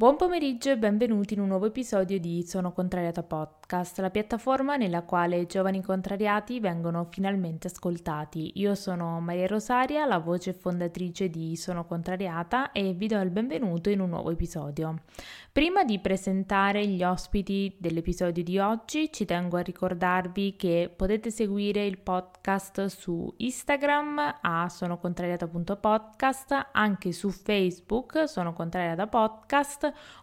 Buon pomeriggio e benvenuti in un nuovo episodio di Sono Contrariata Podcast, la piattaforma nella quale i giovani contrariati vengono finalmente ascoltati. Io sono Maria Rosaria, la voce fondatrice di Sono Contrariata e vi do il benvenuto in un nuovo episodio. Prima di presentare gli ospiti dell'episodio di oggi, ci tengo a ricordarvi che potete seguire il podcast su Instagram a sonocontrariata.podcast, anche su Facebook Sono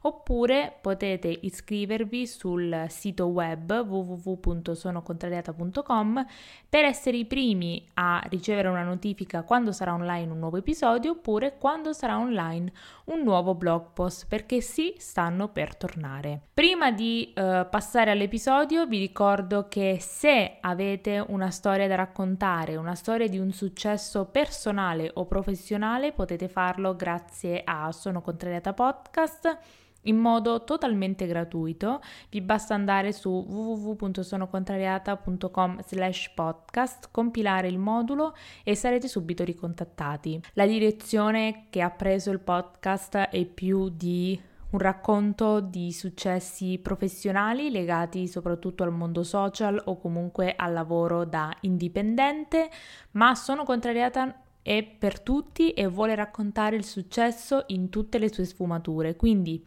oppure potete iscrivervi sul sito web www.sonocontrariata.com per essere i primi a ricevere una notifica quando sarà online un nuovo episodio oppure quando sarà online un nuovo blog post perché sì, stanno per tornare. Prima di uh, passare all'episodio vi ricordo che se avete una storia da raccontare, una storia di un successo personale o professionale potete farlo grazie a Sono Contrariata Podcast in modo totalmente gratuito. Vi basta andare su www.sonocontrariata.com slash podcast, compilare il modulo e sarete subito ricontattati. La direzione che ha preso il podcast è più di un racconto di successi professionali legati soprattutto al mondo social o comunque al lavoro da indipendente, ma sono contrariata è per tutti e vuole raccontare il successo in tutte le sue sfumature. Quindi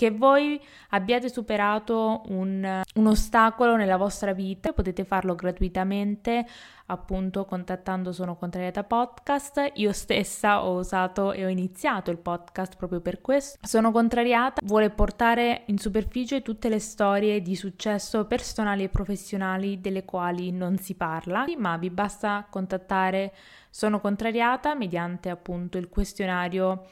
che voi abbiate superato un, un, ostacolo nella vostra vita, potete farlo gratuitamente appunto contattando Sono Contrariata Podcast. Io stessa ho usato e ho iniziato il podcast proprio per questo. Sono Contrariata vuole portare in superficie tutte le storie di successo personali e professionali delle quali non si parla, ma vi basta contattare Sono Contrariata mediante appunto il questionario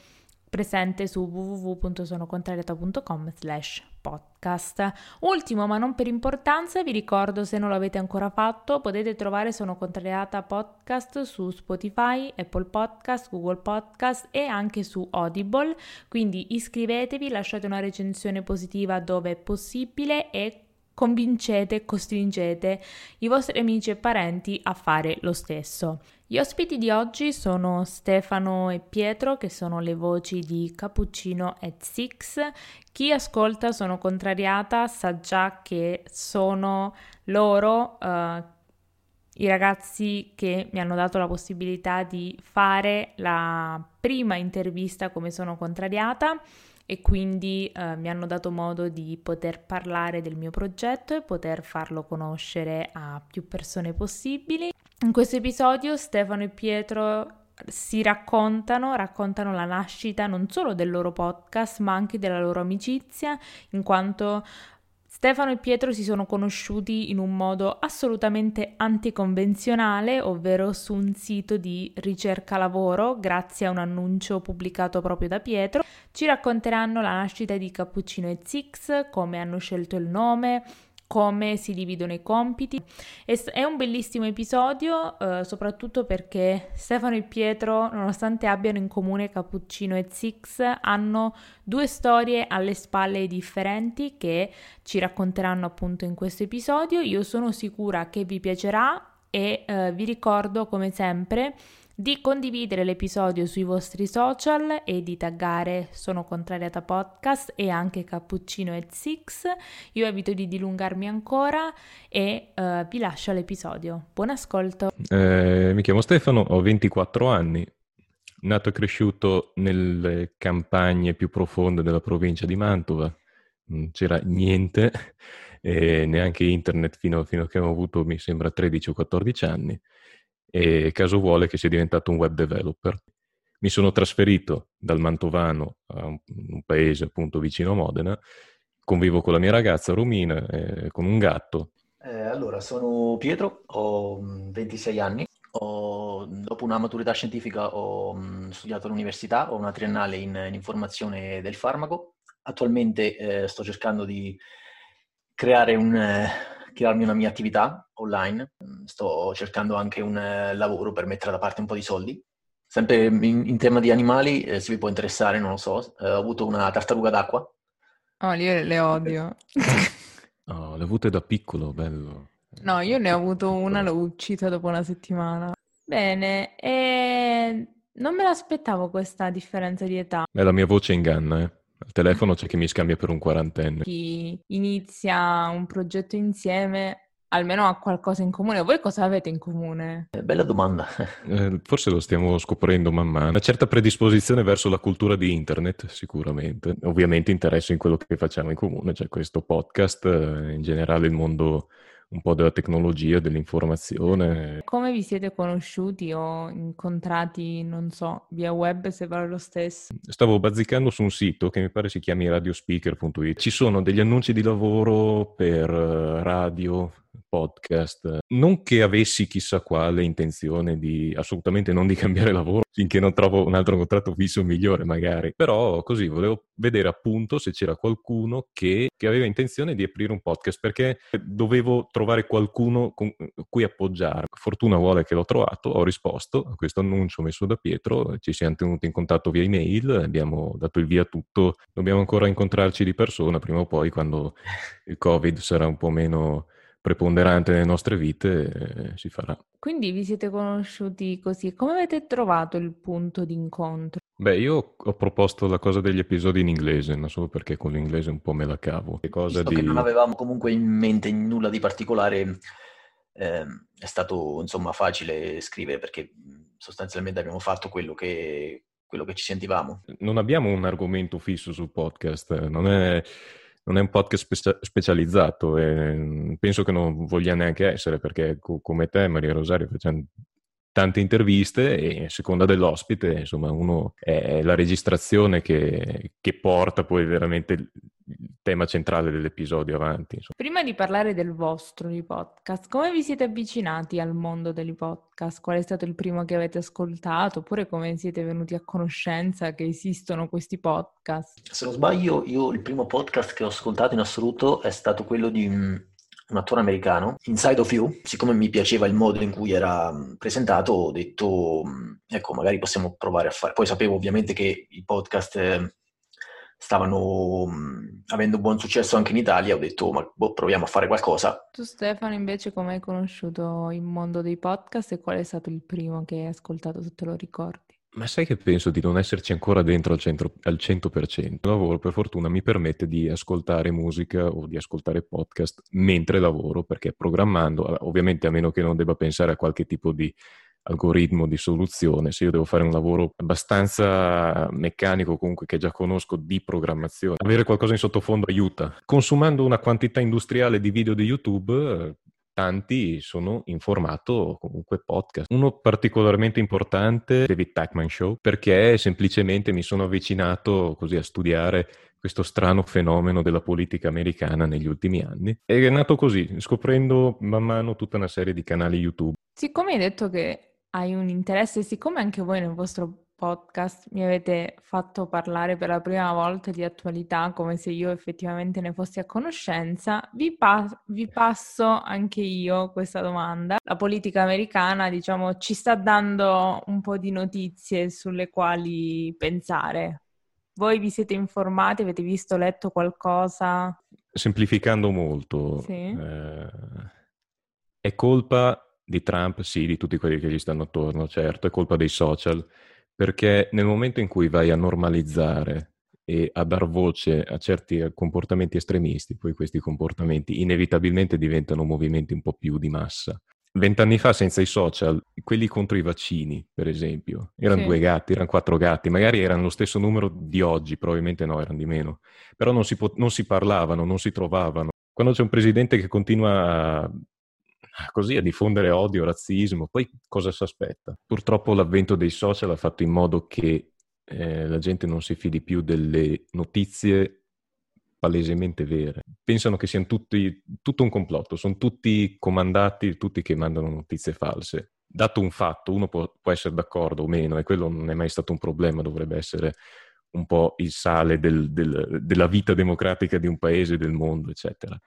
presente su www.sonocontrariata.com slash podcast. Ultimo ma non per importanza, vi ricordo se non l'avete ancora fatto, potete trovare Sono Contrariata Podcast su Spotify, Apple Podcast, Google Podcast e anche su Audible, quindi iscrivetevi, lasciate una recensione positiva dove è possibile e convincete, costringete i vostri amici e parenti a fare lo stesso. Gli ospiti di oggi sono Stefano e Pietro, che sono le voci di Cappuccino e Six. Chi ascolta sono contrariata sa già che sono loro uh, i ragazzi che mi hanno dato la possibilità di fare la prima intervista come sono contrariata e quindi eh, mi hanno dato modo di poter parlare del mio progetto e poter farlo conoscere a più persone possibili. In questo episodio Stefano e Pietro si raccontano, raccontano la nascita non solo del loro podcast, ma anche della loro amicizia, in quanto Stefano e Pietro si sono conosciuti in un modo assolutamente anticonvenzionale, ovvero su un sito di ricerca lavoro, grazie a un annuncio pubblicato proprio da Pietro. Ci racconteranno la nascita di Cappuccino e Zix, come hanno scelto il nome, come si dividono i compiti. È un bellissimo episodio, eh, soprattutto perché Stefano e Pietro, nonostante abbiano in comune Cappuccino e Six, hanno due storie alle spalle differenti che ci racconteranno appunto in questo episodio. Io sono sicura che vi piacerà e eh, vi ricordo come sempre di condividere l'episodio sui vostri social e di taggare Sono Contrariata Podcast e anche Cappuccino e Six. Io evito di dilungarmi ancora e uh, vi lascio l'episodio. Buon ascolto. Eh, mi chiamo Stefano, ho 24 anni, nato e cresciuto nelle campagne più profonde della provincia di Mantova. Non c'era niente, e neanche internet fino, fino a che ho avuto, mi sembra, 13 o 14 anni e caso vuole che sia diventato un web developer. Mi sono trasferito dal Mantovano a un, paese appunto vicino a Modena, convivo con la mia ragazza Romina, eh, con un gatto. Eh, allora, sono Pietro, ho 26 mm, anni, ho, dopo una maturità scientifica ho mm, studiato all'università, ho una triennale in, in informazione del farmaco. Attualmente eh, sto cercando di creare un, eh, crearmi una mia attività online. Sto cercando anche un eh, lavoro per mettere da parte un po' di soldi. Sempre in, in tema di animali, eh, se vi può interessare, non lo so, eh, ho avuto una tartaruga d'acqua. Oh, io le odio. oh, le avute da piccolo, bello. No, io ne ho avuto una, l'ho uccisa dopo una settimana. Bene, e non me l'aspettavo questa differenza di età. Beh, la mia voce inganna, eh. Al telefono c'è chi mi scambia per un quarantenne. Chi inizia un progetto insieme almeno ha qualcosa in comune. Voi cosa avete in comune? Eh, bella domanda. Eh, forse lo stiamo scoprendo man mano. Una certa predisposizione verso la cultura di internet, sicuramente. Ovviamente interesse in quello che facciamo in comune, cioè questo podcast, eh, in generale il mondo un po' della tecnologia, dell'informazione. Come vi siete conosciuti o incontrati, non so, via web se vale lo stesso? Stavo bazzicando su un sito che mi pare si chiami radiospeaker.it. Ci sono degli annunci di lavoro per eh, radio, podcast. Non che avessi chissà quale intenzione di assolutamente non di cambiare lavoro finché non trovo un altro contratto fisso migliore, magari. Però così volevo vedere appunto se c'era qualcuno che, che aveva intenzione di aprire un podcast perché dovevo trovare qualcuno con cui appoggiare. Fortuna vuole che l'ho trovato, ho risposto a questo annuncio messo da Pietro, ci siamo tenuti in contatto via email, abbiamo dato il via tutto. Dobbiamo ancora incontrarci di persona prima o poi quando il Covid sarà un po' meno preponderante nelle nostre vite eh, si farà. Quindi vi siete conosciuti così. Come avete trovato il punto d'incontro? Beh, io ho proposto la cosa degli episodi in inglese, ma solo perché con l'inglese un po' me la cavo. Che cosa Visto di... che non avevamo comunque in mente nulla di particolare, eh, è stato insomma facile scrivere perché sostanzialmente abbiamo fatto quello che, quello che ci sentivamo. Non abbiamo un argomento fisso sul podcast, non è non è un podcast spe- specializzato e mm, penso che non voglia neanche essere perché co- come te Maria Rosario facciamo tante interviste e a seconda dell'ospite, insomma, uno è la registrazione che, che porta poi veramente il tema centrale dell'episodio avanti. Insomma. Prima di parlare del vostro di podcast, come vi siete avvicinati al mondo degli podcast? Qual è stato il primo che avete ascoltato? Oppure come siete venuti a conoscenza che esistono questi podcast? Se non sbaglio, io il primo podcast che ho ascoltato in assoluto è stato quello di mm, un attore americano, Inside of You, siccome mi piaceva il modo in cui era mm, presentato, ho detto, mm, ecco, magari possiamo provare a fare. Poi sapevo ovviamente che i podcast eh, stavano mm, avendo buon successo anche in Italia, ho detto, ma boh, proviamo a fare qualcosa. Tu Stefano invece come hai conosciuto il mondo dei podcast e qual è stato il primo che hai ascoltato, se te lo ricordi? Ma sai che penso di non esserci ancora dentro al, centro, al 100%. Il lavoro, per fortuna, mi permette di ascoltare musica o di ascoltare podcast mentre lavoro, perché programmando, ovviamente a meno che non debba pensare a qualche tipo di algoritmo di soluzione, se io devo fare un lavoro abbastanza meccanico comunque che già conosco di programmazione, avere qualcosa in sottofondo aiuta. Consumando una quantità industriale di video di YouTube, tanti sono in formato comunque podcast. Uno particolarmente importante, David Packman Show, perché semplicemente mi sono avvicinato così a studiare questo strano fenomeno della politica americana negli ultimi anni. Ed è nato così, scoprendo man mano tutta una serie di canali YouTube. Siccome hai detto che hai un interesse, siccome anche voi nel vostro podcast mi avete fatto parlare per la prima volta di attualità come se io effettivamente ne fossi a conoscenza, vi, pa- vi passo anche io questa domanda. La politica americana, diciamo, ci sta dando un po' di notizie sulle quali pensare. Voi vi siete informati, avete visto, letto qualcosa? Semplificando molto, sì. eh, è colpa di Trump, sì, di tutti quelli che gli stanno attorno, certo, è colpa dei social perché nel momento in cui vai a normalizzare e a dar voce a certi comportamenti estremisti, poi questi comportamenti inevitabilmente diventano movimenti un po' più di massa. Vent'anni fa, senza i social, quelli contro i vaccini, per esempio, erano sì. due gatti, erano quattro gatti, magari erano lo stesso numero di oggi, probabilmente no, erano di meno, però non si, pot- non si parlavano, non si trovavano. Quando c'è un presidente che continua a così a diffondere odio, razzismo, poi cosa si aspetta? Purtroppo l'avvento dei social ha fatto in modo che eh, la gente non si fidi più delle notizie palesemente vere. Pensano che siano tutti, tutto un complotto, sono tutti comandati, tutti che mandano notizie false. Dato un fatto, uno può, può essere d'accordo o meno, e quello non è mai stato un problema, dovrebbe essere un po' il sale del, del, della vita democratica di un paese, del mondo, eccetera.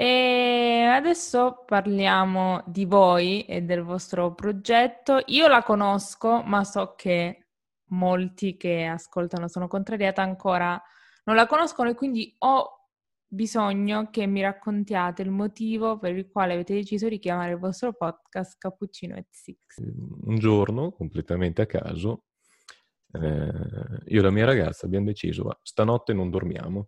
E adesso parliamo di voi e del vostro progetto. Io la conosco, ma so che molti che ascoltano sono contrariata ancora non la conoscono e quindi ho bisogno che mi raccontiate il motivo per il quale avete deciso di chiamare il vostro podcast Cappuccino et Six. Un giorno, completamente a caso, eh, io e la mia ragazza abbiamo deciso, stanotte non dormiamo.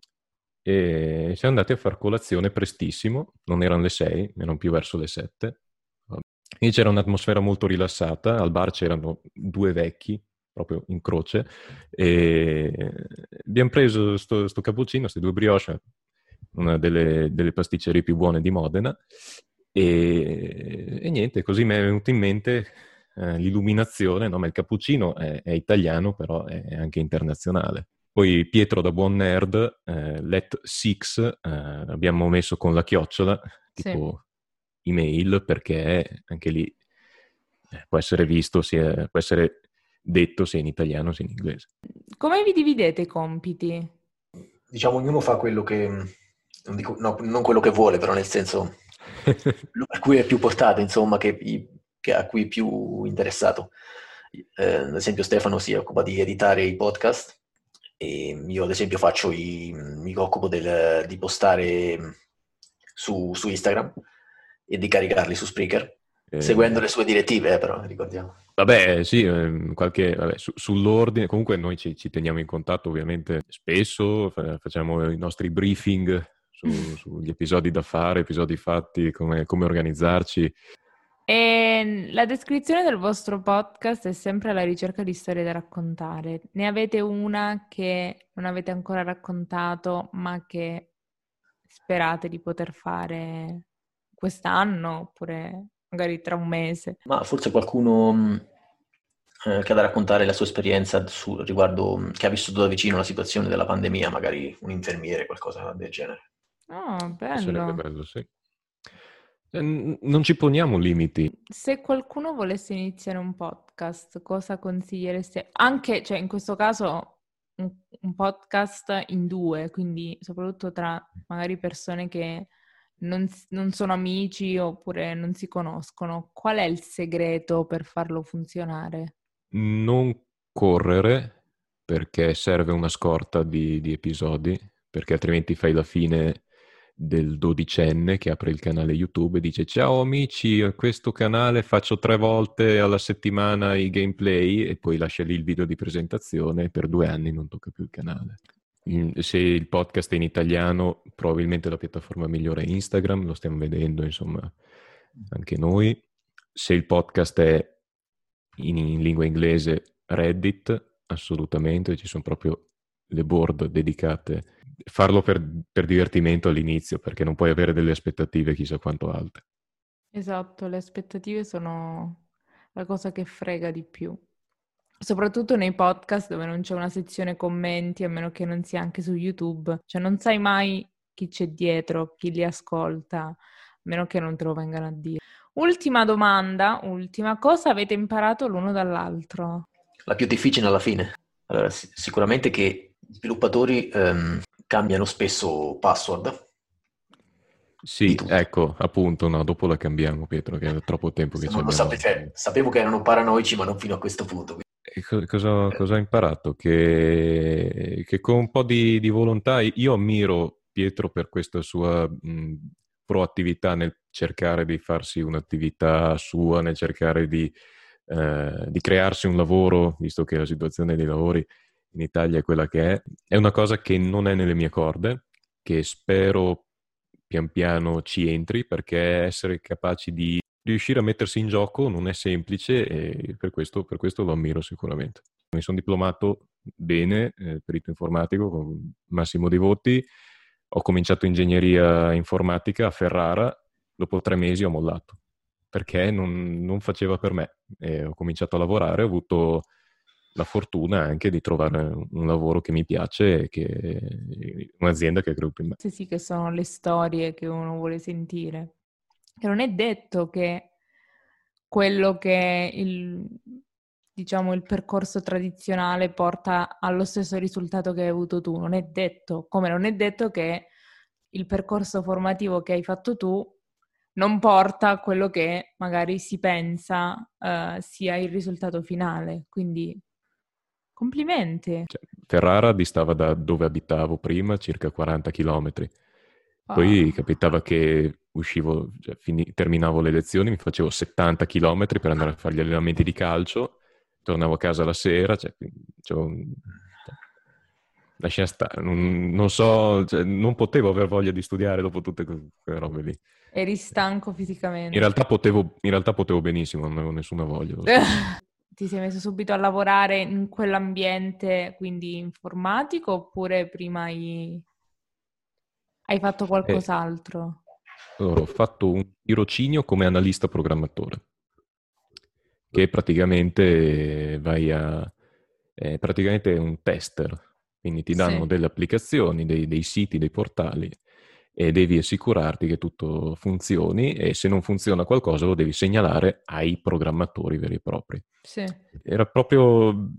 E siamo andati a fare colazione prestissimo, non erano le 6, erano più verso le 7. E c'era un'atmosfera molto rilassata, al bar c'erano due vecchi, proprio in croce, e abbiamo preso questo cappuccino, queste due brioche, una delle, delle pasticcerie più buone di Modena, e, e niente, così mi è venuto in mente eh, l'illuminazione, no? ma il cappuccino è, è, italiano, però è anche internazionale. Poi Pietro da buon nerd, eh, let 6, eh, abbiamo messo con la chiocciola, tipo sì. email, perché anche lì eh, può essere visto, sia, può essere detto sia in italiano sia in inglese. Come vi dividete i compiti? Diciamo, ognuno fa quello che, non, dico, no, non quello che vuole, però nel senso a cui è più portato, insomma, che, che a cui è più interessato. Eh, ad esempio Stefano si occupa di editare i podcast e io ad esempio faccio i, mi occupo del, di postare su, su, Instagram e di caricarli su Spreaker, eh, seguendo le sue direttive, eh, però ricordiamo. Vabbè, sì, ehm, qualche, vabbè, su, sull'ordine, comunque noi ci, ci, teniamo in contatto ovviamente spesso, facciamo i nostri briefing su, sugli episodi da fare, episodi fatti, come, come organizzarci. E la descrizione del vostro podcast è sempre alla ricerca di storie da raccontare. Ne avete una che non avete ancora raccontato, ma che sperate di poter fare quest'anno oppure magari tra un mese? Ma forse qualcuno mm, eh, che ha da raccontare la sua esperienza su, riguardo, mm, che ha vissuto da vicino la situazione della pandemia, magari un infermiere, qualcosa del genere. Oh, bello. Sarebbe bello, sì. Eh, non ci poniamo limiti. Se qualcuno volesse iniziare un podcast, cosa consigliereste? Anche, cioè, in questo caso, un, un podcast in due, quindi soprattutto tra magari persone che non, non, sono amici oppure non si conoscono. Qual è il segreto per farlo funzionare? Non correre, perché serve una scorta di, di episodi, perché altrimenti fai la fine del dodicenne che apre il canale YouTube e dice ciao amici, a questo canale faccio tre volte alla settimana i gameplay e poi lascia lì il video di presentazione e per due anni non tocca più il canale. Se il podcast è in italiano, probabilmente la piattaforma migliore è Instagram, lo stiamo vedendo, insomma, anche noi. Se il podcast è in, in lingua inglese, Reddit, assolutamente, ci sono proprio le board dedicate farlo per, per divertimento all'inizio, perché non puoi avere delle aspettative chissà quanto alte. Esatto, le aspettative sono la cosa che frega di più. Soprattutto nei podcast dove non c'è una sezione commenti, a meno che non sia anche su YouTube. Cioè non sai mai chi c'è dietro, chi li ascolta, a meno che non te lo vengano a dire. Ultima domanda, ultima. Cosa avete imparato l'uno dall'altro? La più difficile alla fine. Allora, sicuramente che sviluppatori um, cambiano spesso password. Sì, ecco, appunto, no, dopo la cambiamo, Pietro, che è troppo tempo che ci abbiamo. Sapete, sapevo che erano paranoici, ma non fino a questo punto. Co- cosa, cosa, ho imparato? Che, che, con un po' di, di, volontà, io ammiro Pietro per questa sua mh, proattività nel cercare di farsi un'attività sua, nel cercare di, eh, di crearsi un lavoro, visto che la situazione dei lavori in Italia è quella che è. È una cosa che non è nelle mie corde, che spero pian piano ci entri, perché essere capaci di riuscire a mettersi in gioco non è semplice e per questo, per questo lo ammiro sicuramente. Mi sono diplomato bene, eh, perito informatico, con massimo di voti. Ho cominciato ingegneria informatica a Ferrara, dopo tre mesi ho mollato, perché non, non faceva per me. E ho cominciato a lavorare, ho avuto la fortuna anche di trovare un lavoro che mi piace e che un'azienda che credo in me. Sì, sì, che sono le storie che uno vuole sentire. E non è detto che quello che il, diciamo, il percorso tradizionale porta allo stesso risultato che hai avuto tu, non è detto, come non è detto che il percorso formativo che hai fatto tu non porta a quello che magari si pensa uh, sia il risultato finale. Quindi Complimenti. Cioè, Ferrara distava da dove abitavo prima circa 40 km. Poi oh. capitava che uscivo, cioè, fini, terminavo le lezioni, mi facevo 70 km per andare a fare gli allenamenti di calcio tornavo a casa la sera, cioè, cioè, lascia stare, non, non so, cioè, non potevo aver voglia di studiare dopo tutte quelle robe lì. Eri stanco fisicamente? In realtà potevo, in realtà potevo benissimo, non avevo nessuna voglia. Ti sei messo subito a lavorare in quell'ambiente, quindi informatico, oppure prima hai, hai fatto qualcos'altro? Eh, allora, ho fatto un tirocinio come analista programmatore, che praticamente vai a... è praticamente un tester, quindi ti danno sì. delle applicazioni, dei, dei siti, dei portali e devi assicurarti che tutto funzioni e se non funziona qualcosa lo devi segnalare ai programmatori veri e propri. Sì. Era proprio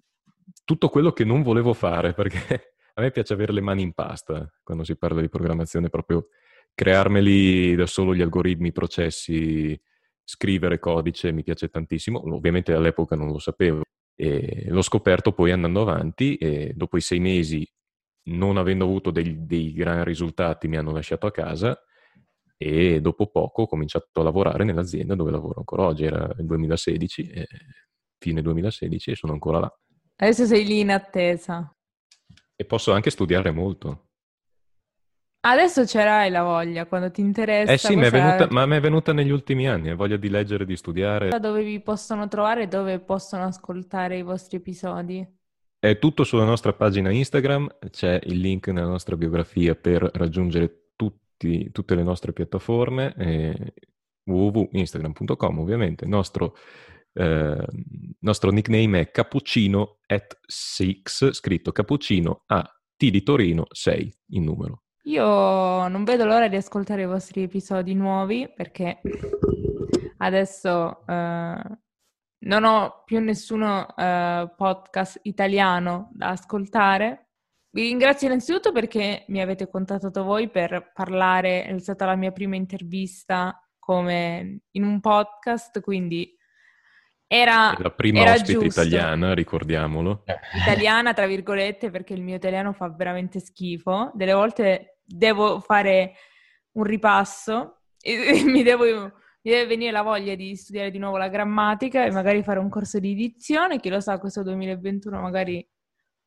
tutto quello che non volevo fare perché a me piace avere le mani in pasta quando si parla di programmazione, proprio crearmeli da solo gli algoritmi, i processi, scrivere codice mi piace tantissimo. Ovviamente all'epoca non lo sapevo e l'ho scoperto poi andando avanti e dopo i sei mesi non avendo avuto dei, dei gran risultati mi hanno lasciato a casa e dopo poco ho cominciato a lavorare nell'azienda dove lavoro ancora oggi, era il 2016, eh, fine 2016 e sono ancora là. Adesso sei lì in attesa. E posso anche studiare molto. Adesso c'erai la voglia, quando ti interessa. Eh sì, venuta, ma mi è venuta negli ultimi anni, la voglia di leggere, di studiare. Dove vi possono trovare dove possono ascoltare i vostri episodi? È tutto sulla nostra pagina Instagram, c'è il link nella nostra biografia per raggiungere tutti, tutte le nostre piattaforme, eh, www.instagram.com ovviamente. Nostro, eh, nostro nickname è cappuccino at 6, scritto cappuccino a T di Torino 6 in numero. Io non vedo l'ora di ascoltare i vostri episodi nuovi perché adesso eh, non ho più nessuno uh, podcast italiano da ascoltare. Vi ringrazio innanzitutto perché mi avete contattato voi per parlare, è stata la mia prima intervista come in un podcast, quindi era la prima era ospite giusto. italiana, ricordiamolo. Italiana, tra virgolette, perché il mio italiano fa veramente schifo. Delle volte devo fare un ripasso e mi devo mi deve venire la voglia di studiare di nuovo la grammatica e magari fare un corso di edizione, chi lo sa, questo 2021 magari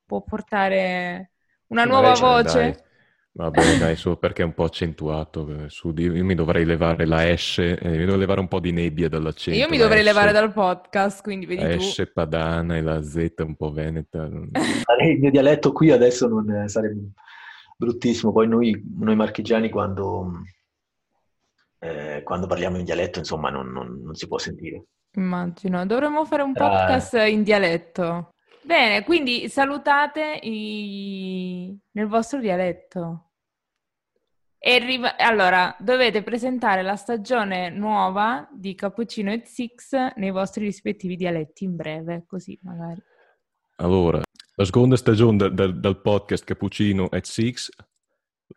può portare una nuova voce. Dai. Vabbè, dai, solo perché è un po' accentuato. Eh, su, io mi dovrei levare la S, eh, mi dovrei levare un po' di nebbia dall'accento. Io mi dovrei levare dal podcast, quindi vedi la tu. S padana e la Z un po' veneta. Il mio dialetto qui adesso non sarebbe bruttissimo. Poi noi, noi marchigiani quando eh, quando parliamo in dialetto, insomma, non, non, non, si può sentire. Immagino, dovremmo fare un podcast uh... in dialetto. Bene, quindi salutate i... nel vostro dialetto. E riva... allora, dovete presentare la stagione nuova di Cappuccino e Six nei vostri rispettivi dialetti in breve, così magari. Allora, la seconda stagione del, del podcast Cappuccino e Six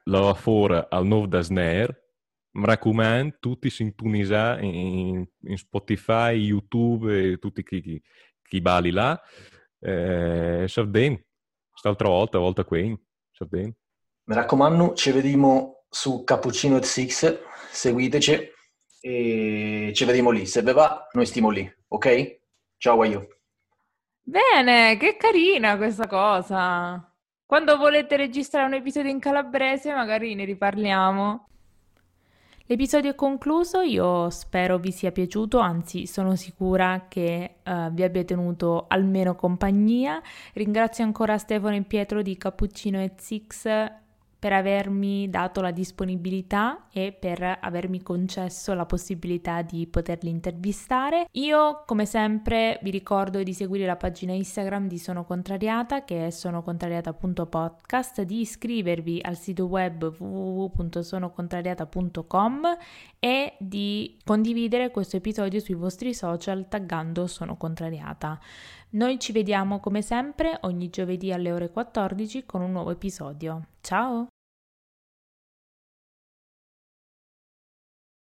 la va fuori al 9 da Snare raccomando, tutti sintonizzare in, in, Spotify, YouTube e tutti chi, chi, chi bali là. Eh, Sardin, quest'altra volta, volta qui, Sardin. Mi raccomando, ci vediamo su Cappuccino at Six, seguiteci e ci vediamo lì. Se ve va, noi stiamo lì, ok? Ciao a io. Bene, che carina questa cosa. Quando volete registrare un episodio in calabrese, magari ne riparliamo. L'episodio è concluso, io spero vi sia piaciuto, anzi sono sicura che uh, vi abbia tenuto almeno compagnia. Ringrazio ancora Stefano e Pietro di Cappuccino e Six per avermi dato la disponibilità e per avermi concesso la possibilità di poterli intervistare. Io, come sempre, vi ricordo di seguire la pagina Instagram di Sono Contrariata, che è sonocontrariata.podcast, di iscrivervi al sito web www.sonocontrariata.com e di condividere questo episodio sui vostri social taggando Sono Contrariata. Noi ci vediamo come sempre ogni giovedì alle ore 14 con un nuovo episodio. Ciao!